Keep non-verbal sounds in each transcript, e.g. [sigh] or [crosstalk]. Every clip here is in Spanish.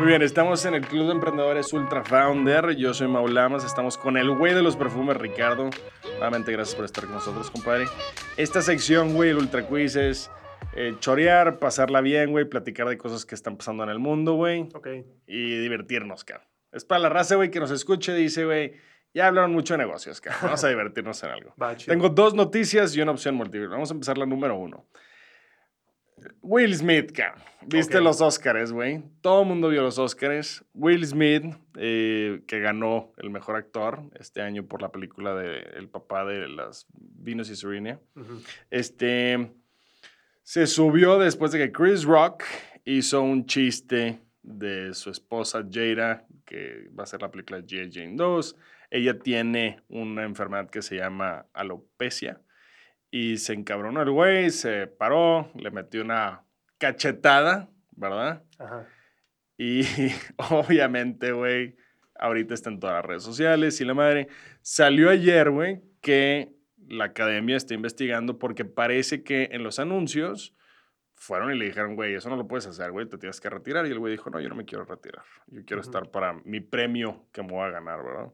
Muy bien, estamos en el Club de Emprendedores Ultra Founder. Yo soy Maulamas, estamos con el güey de los perfumes, Ricardo. Nuevamente, gracias por estar con nosotros, compadre. Esta sección, güey, el Ultra Quiz es eh, chorear, pasarla bien, güey, platicar de cosas que están pasando en el mundo, güey. Ok. Y divertirnos, cabrón. Es para la raza, güey, que nos escuche, dice, güey, ya hablaron mucho de negocios, cabrón. Vamos a [laughs] divertirnos en algo. Va. Tengo dos noticias y una opción múltiple. Vamos a empezar la número uno. Will Smith, cabrón. ¿Viste los Oscars, güey? Todo el mundo vio los Oscars. Will Smith, eh, que ganó el mejor actor este año por la película de El papá de las Venus y Serena. Ujú. Este se subió después de que Chris Rock hizo un chiste de su esposa Jada, que va a ser la película G.I. Jane 2. Ella tiene una enfermedad que se llama alopecia. Y se encabronó el güey, se paró, le metió una cachetada, ¿verdad? Ajá. Y [laughs] obviamente, güey, ahorita está en todas las redes sociales y la madre. Salió ayer, güey, que la academia está investigando porque parece que en los anuncios fueron y le dijeron, güey, eso no lo puedes hacer, güey, te tienes que retirar. Y el güey dijo, no, yo no me quiero retirar. Yo quiero Ujú. estar para mi premio que me voy a ganar, ¿verdad?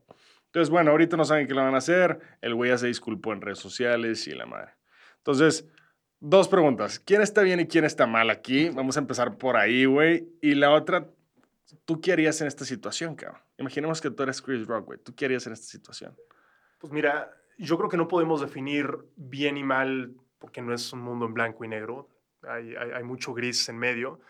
Entonces, bueno, ahorita no saben qué lo van a hacer. El güey ya se disculpó en redes sociales y la madre. Entonces, dos preguntas. ¿Quién está bien y quién está mal aquí? Vamos a empezar por ahí, güey. Y la otra, ¿tú qué harías en esta situación, cabrón? Imaginemos que tú eres Chris Rock, güey. ¿Tú qué harías en esta situación? Pues mira, yo creo que no podemos definir bien y mal porque no es un mundo en blanco y negro. Hay mucho gris en medio.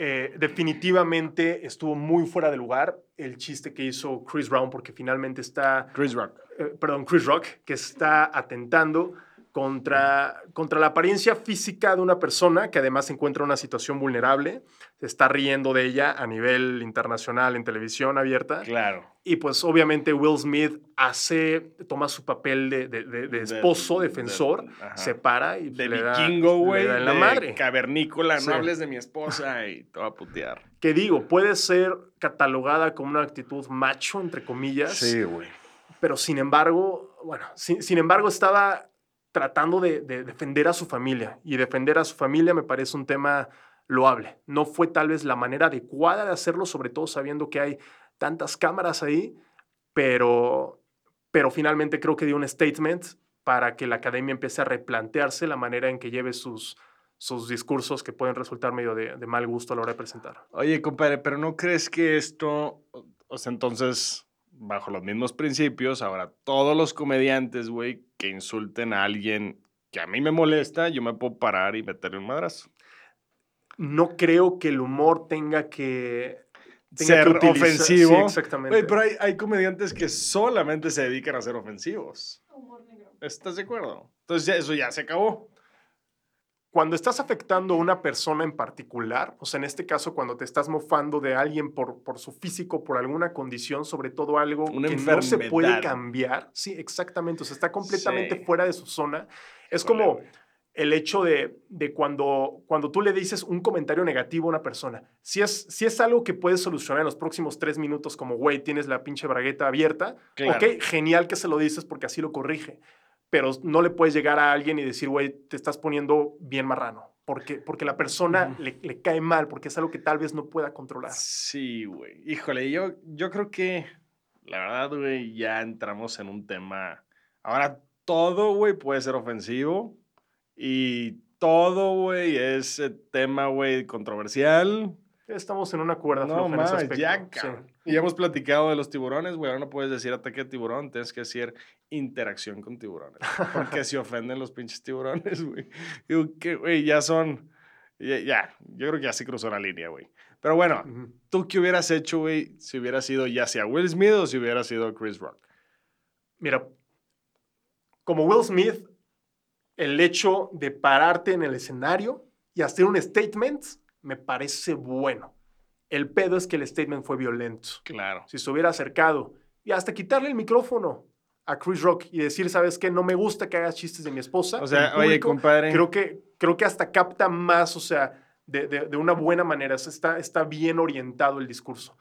Eh, definitivamente estuvo muy fuera de lugar el chiste que hizo Chris Brown porque finalmente está Chris Rock. eh, perdón, Chris Rock, que está atentando contra, contra la apariencia física de una persona que además se encuentra en una situación vulnerable, se está riendo de ella a nivel internacional en televisión abierta. Claro. Y pues obviamente Will Smith hace, toma su papel de, de- de- de esposo, de- defensor, se para y De le da, vikingo, güey. en la madre. Cavernícola. Sí. No hables de mi esposa [laughs] y te va a putear. Que digo, puede ser catalogada como una actitud macho, entre comillas. güey. pero sin embargo, bueno, sin, sin embargo estaba tratando de, de defender a su familia y defender a su familia me parece un tema loable. No fue tal vez la manera adecuada de hacerlo, sobre todo sabiendo que hay tantas cámaras ahí, pero, pero finalmente creo que dio un statement para que la academia empiece a replantearse la manera en que lleve sus, sus discursos que pueden resultar medio de, de mal gusto a la hora de presentar. Oye, compadre, pero ¿no crees que esto, o sea, entonces, bajo los mismos principios, ahora todos los comediantes, güey, que insulten a alguien que a mí me molesta, yo me puedo parar y meterle un madrazo? No creo que el humor tenga que... tenga Ser que utilizar- ofensivo. Sí, exactamente. Pero hay, hay comediantes que solamente se dedican a ser ofensivos. Humor negro. ¿Estás de acuerdo? Entonces, ya- eso ya se acabó. Cuando estás afectando a una persona en particular, o sea, en este caso, cuando te estás mofando de alguien por, por su físico, por alguna condición, sobre todo algo Una que no se puede cambiar, sí, exactamente, o sea, está completamente Sí. fuera de su zona. Es Híjole, como el hecho de, de cuando, cuando tú le dices un comentario negativo a una persona. Si es, si es algo que puedes solucionar en los próximos tres minutos, como, güey, tienes la pinche bragueta abierta, Claro. ok, genial que se lo dices porque así lo corrige. Pero no le puedes llegar a alguien y decir, güey, te estás poniendo bien marrano. Porque, porque la persona le, le cae mal, porque es algo que tal vez no pueda controlar. Sí, güey. Híjole, yo, yo creo que, la verdad, güey, ya entramos en un tema. Ahora todo, güey, puede ser ofensivo. Y todo, güey, es eh, tema, güey, controversial. Estamos en una cuerda No floja en ese aspecto. ya, sí. Y hemos platicado de los tiburones, güey. Ahora no puedes decir ataque de tiburón, tienes que decir interacción con tiburones. Porque se ofenden los pinches tiburones, [laughs] güey. Digo, que, güey, ya son. Ya, ya, yo creo que ya se cruzó la línea, güey. Pero bueno, Ujú. ¿tú qué hubieras hecho, güey, si hubiera sido ya sea Will Smith o si hubiera sido Chris Rock? Mira, como Will Smith, el hecho de pararte en el escenario y hacer un statement me parece bueno. El pedo es que el statement fue violento. Claro. Si se hubiera acercado y hasta quitarle el micrófono a Chris Rock y decir, ¿sabes qué? No me gusta que hagas chistes de mi esposa. O sea, oye, público", compadre. creo que, creo que hasta capta más, o sea, de, de- de una buena manera. Está, está bien orientado el discurso.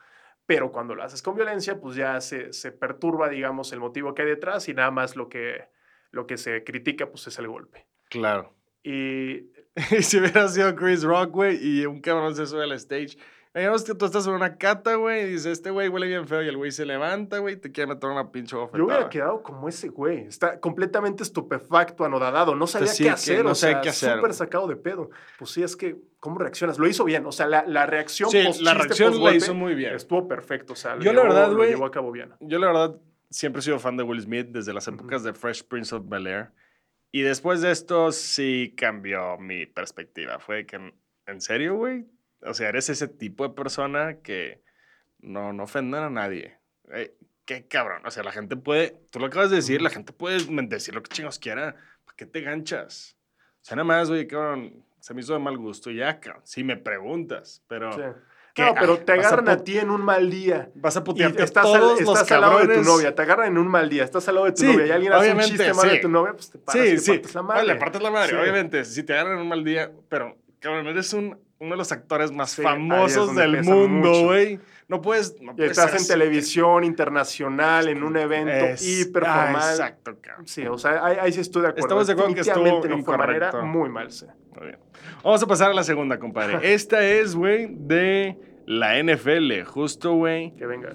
Pero cuando lo haces con violencia, pues ya se, se perturba, digamos, el motivo que hay detrás y nada más lo que, lo que se critica, pues es el golpe. Claro. Y Y [laughs] si hubiera sido Chris Rock, güey, y un cabrón se sube al stage, Digamos que tú estás en una cata, güey, y dices, este güey huele bien feo, y el güey se levanta, güey, y te quiere meter una pinche bofetada. Yo hubiera quedado como ese güey. Está completamente estupefacto, anodadado. No sabía sí, qué hacer. no o sea, qué hacer, súper sacado de pedo. Pues sí, es que, ¿cómo reaccionas? Lo hizo bien. O sea, la, la reacción Sí, la reacción la hizo muy bien. Estuvo perfecto. O sea, lo Yo la llevó- verdad, lo güey, llevó a cabo bien. Yo, la verdad, siempre he sido fan de Will Smith desde las épocas de Fresh Prince of Bel Air. Y después de esto, sí cambió mi perspectiva. Fue que, en- ¿en serio, güey? O sea, eres ese tipo de persona que no, no ofenden a nadie. Qué cabrón. O sea, la gente puede, tú lo acabas de decir, la gente puede decir lo que chingos quiera. ¿Para qué te ganchas? O sea, nada más, güey, cabrón, se me hizo de mal gusto y ya, cabrón. Si me preguntas, pero Sí. ¿Qué? No, pero Ay, te a agarran a, ti en un mal día. vas a putearte a estás, todos al, los estás al lado de tu novia, te agarran en un mal día, estás al lado de tu Sí, novia y alguien hace un chiste malo sí. de tu novia, pues te paras y Sí, le sí. partes la madre. Oye, le partes la madre, obviamente. Si te agarran en un mal día, pero, cabrón, eres un, uno de los actores más famosos del mundo, güey. No puedes. No puedes estás en televisión internacional, en un evento Es- hiper ah, formal. exacto, cabrón. Sí, o sea, ahí, ahí sí estoy de acuerdo. Estamos de acuerdo que estuvo no fue manera muy mal, sí. Muy bien. Vamos a pasar a la segunda, compadre. [laughs] Esta es, güey, de la NFL. Justo, güey. Que venga.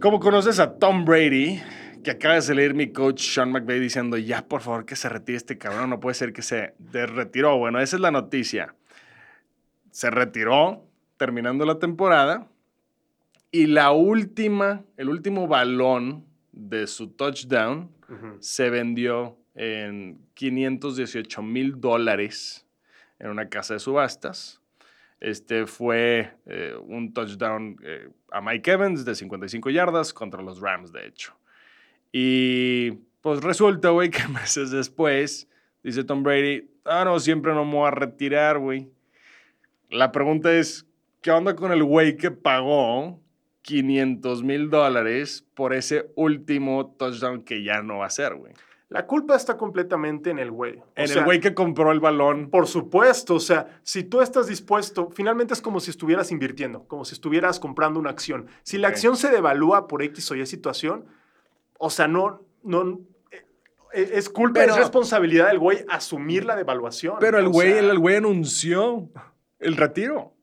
¿Cómo conoces a Tom Brady? Que acaba de salir mi coach Sean McVay diciendo, ya por favor que se retire este cabrón, no puede ser que se retiró. Bueno, esa es la noticia. Se retiró terminando la temporada y la última, el último balón de su touchdown se vendió en 518 mil dólares en una casa de subastas. Este fue eh, un touchdown eh, a Mike Evans de 55 yardas contra los Rams, de hecho. Y pues resulta, güey, [laughs] que meses después dice Tom Brady, ah, no, siempre no me voy a retirar, güey. La pregunta es, ¿qué onda con el güey que pagó 500 mil dólares por ese último touchdown que ya no va a ser, güey? La culpa está completamente en el güey. O En sea, el güey que compró el balón. Por supuesto, o sea, si tú estás dispuesto, finalmente es como si estuvieras invirtiendo, como si estuvieras comprando una acción. Si la acción se devalúa por X o Y situación, o sea, no, no, eh, es culpa, Pero- es responsabilidad del güey asumir la devaluación. Pero el güey, sea, el güey anunció el retiro.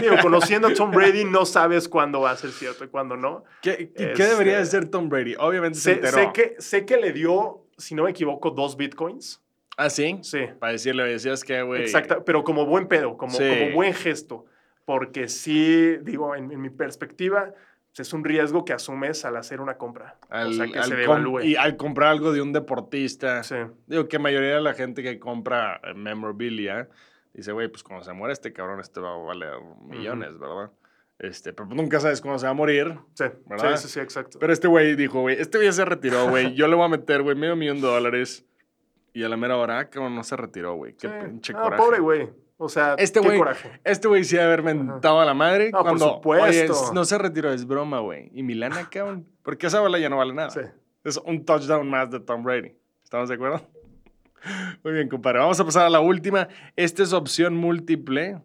Digo, conociendo a Tom Brady, no sabes cuándo va a ser cierto y cuándo no. ¿Qué, qué Este- debería de ser Tom Brady? Obviamente se Sé, enteró. sé que, sé que le dio, si no me equivoco, dos bitcoins. ¿Ah, sí? Sí. Para decirle, decías que, güey. Exacto, pero como buen pedo, como, Sí. como buen gesto. Porque sí, digo, en, en mi perspectiva, pues, es un riesgo que asumes al hacer una compra. Al, o sea, que se devalúe. y al comprar algo de un deportista. Sí. Digo que mayoría de la gente que compra eh, memorabilia dice, güey, pues cuando se muere este cabrón, este va a valer millones, ¿verdad? Este, pero pues nunca sabes cuándo se va a morir. Sí, ¿Verdad? sí, sí, sí, exacto. Pero este güey dijo, güey, este güey se retiró, güey. [laughs] Yo le voy a meter, güey, medio millón de dólares. Y a la mera hora, ah, cabrón, no se retiró, güey. Qué Sí. pinche Ah, coraje. pobre güey. O sea, Este qué güey, coraje. este güey sí haber mentado a la madre No, por cuando, oye, supuesto. no se retiró, es broma, güey. Y Milana, cabrón, porque esa bola ya no vale nada. Sí. Es un touchdown más de Tom Brady. ¿Estamos de acuerdo? Muy bien, compadre. Vamos a pasar a la última. Esta es opción múltiple.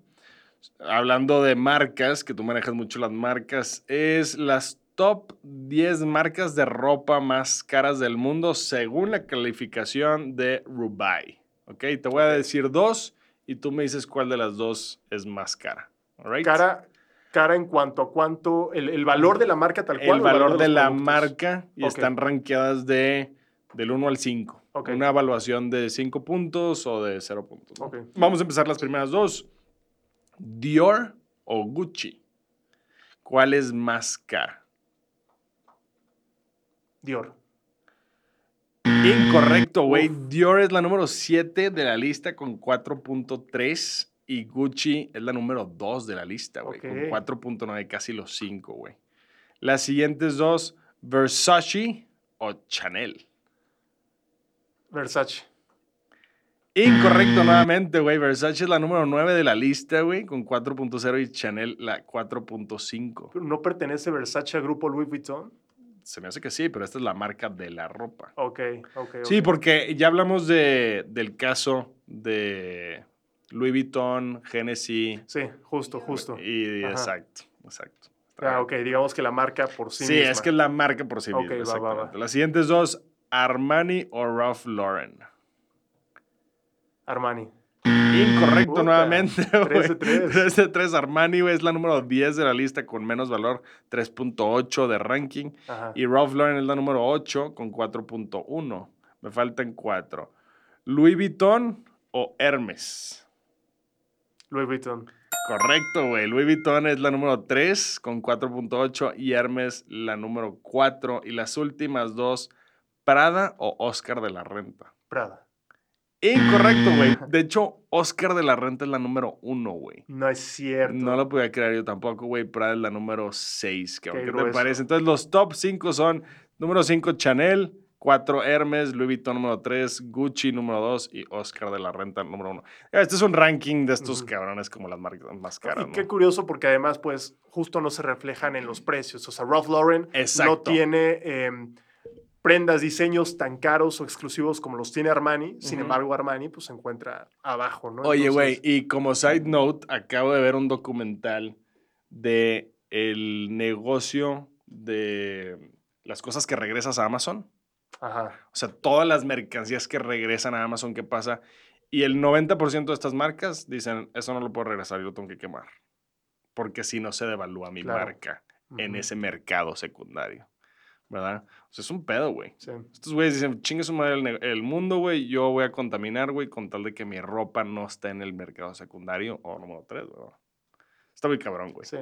Hablando de marcas, que tú manejas mucho las marcas, es las top 10 marcas de ropa más caras del mundo según la calificación de Rubai. ¿Ok? Te voy a decir dos y tú me dices cuál de las dos es más cara. All right? Cara, cara en cuanto a cuánto, el, el valor de la marca tal cual. el valor de la marca y están rankeadas de, del 1 al 5. Ok. Una evaluación de 5 puntos o de 0 puntos. ¿no? Ok. Vamos a empezar las primeras dos. Dior o Gucci. ¿Cuál es más cara? Dior. Incorrecto, güey. Dior es la número 7 de la lista con 4.3 y Gucci es la número 2 de la lista, güey, Ok. con 4.9, casi los 5, güey. Las siguientes dos, Versace o Chanel. Versace. Incorrecto nuevamente, güey. Versace es la número 9 de la lista, güey, con 4.0 y Chanel la 4.5. Pero ¿No pertenece Versace al grupo Louis Vuitton? Se me hace que sí, pero esta es la marca de la ropa. Ok, ok. Sí, porque ya hablamos de, del caso de Louis Vuitton, Genesis. Sí, justo, justo. Y Ajá. exacto, exacto. Ah, ok, digamos que la marca por sí, Sí, misma. es que es la marca por sí Ok, misma. va, va, va. Las siguientes dos, Armani o Ralph Lauren. Armani. Incorrecto Puta, nuevamente, güey. 3 de 3. 3 de 3. Armani, güey, es la número 10 de la lista con menos valor, 3.8 de ranking. Ajá. Y Ralph Lauren es la número 8 con 4.1. Me faltan 4. Louis Vuitton o Hermes. Louis Vuitton. Correcto, güey. Louis Vuitton es la número 3 con 4.8 y Hermes la número 4. Y las últimas dos, Prada o Oscar de la Renta. Prada. Incorrecto, güey. [laughs] De hecho, Oscar de la Renta es la número 1, güey. No es cierto. No lo podía creer yo tampoco, güey. Prada es la número 6, cabrón. Qué ¿Qué te parece? Entonces, los top 5 son número 5, Chanel. 4 Hermes, Louis Vuitton número 3, Gucci número 2 y Oscar de la Renta número 1. Este es un ranking de estos Ujú. cabrones como las marcas más caras. Y qué curioso porque además, pues, justo no se reflejan en los precios. O sea, Ralph Lauren no tiene em, prendas, diseños tan caros o exclusivos como los tiene Armani. Sin embargo, Armani, pues, se encuentra abajo, ¿no? Oye, güey, y como side note, acabo de ver un documental de el negocio de las cosas que regresas a Amazon. Ajá. O sea, todas las mercancías que regresan a Amazon, ¿qué pasa? Y el 90% de estas marcas dicen, eso no lo puedo regresar, yo lo tengo que quemar. Porque si no se devalúa mi Claro. marca en ese mercado secundario. ¿Verdad? O sea, es un pedo, güey. Sí. Estos güeyes dicen, chingue su madre el, el mundo, güey, yo voy a contaminar, güey, con tal de que mi ropa no esté en el mercado secundario o número 3, ¿verdad? Está muy cabrón, güey. Sí.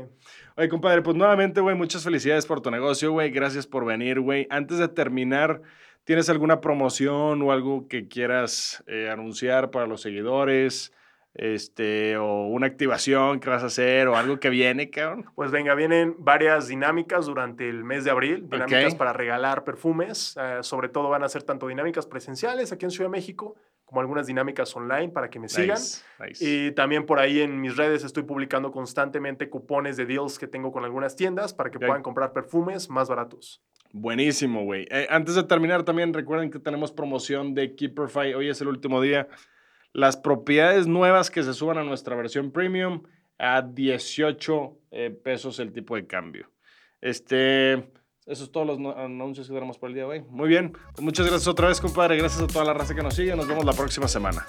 Oye, compadre, pues nuevamente, güey, muchas felicidades por tu negocio, güey. Gracias por venir, güey. Antes de terminar, ¿tienes alguna promoción o algo que quieras eh, anunciar para los seguidores? Este, o una activación que vas a hacer o algo que viene, cabrón. Pues venga, vienen varias dinámicas durante el mes de abril, dinámicas para regalar perfumes. eh, sobre todo van a ser tanto dinámicas presenciales aquí en Ciudad de México como algunas dinámicas online para que me sigan. Nice. Y también por ahí en mis redes estoy publicando constantemente cupones de deals que tengo con algunas tiendas para que puedan comprar perfumes más baratos. Buenísimo, güey. Eh, antes de terminar, también recuerden que tenemos promoción de Keeperfy. Hoy es el último día. Las propiedades nuevas que se suban a nuestra versión premium a 18 eh, pesos el tipo de cambio. Este, esos todos los anuncios que tenemos por el día de hoy. Muy bien. Pues muchas gracias otra vez, compadre. Gracias a toda la raza que nos sigue. Nos vemos la próxima semana.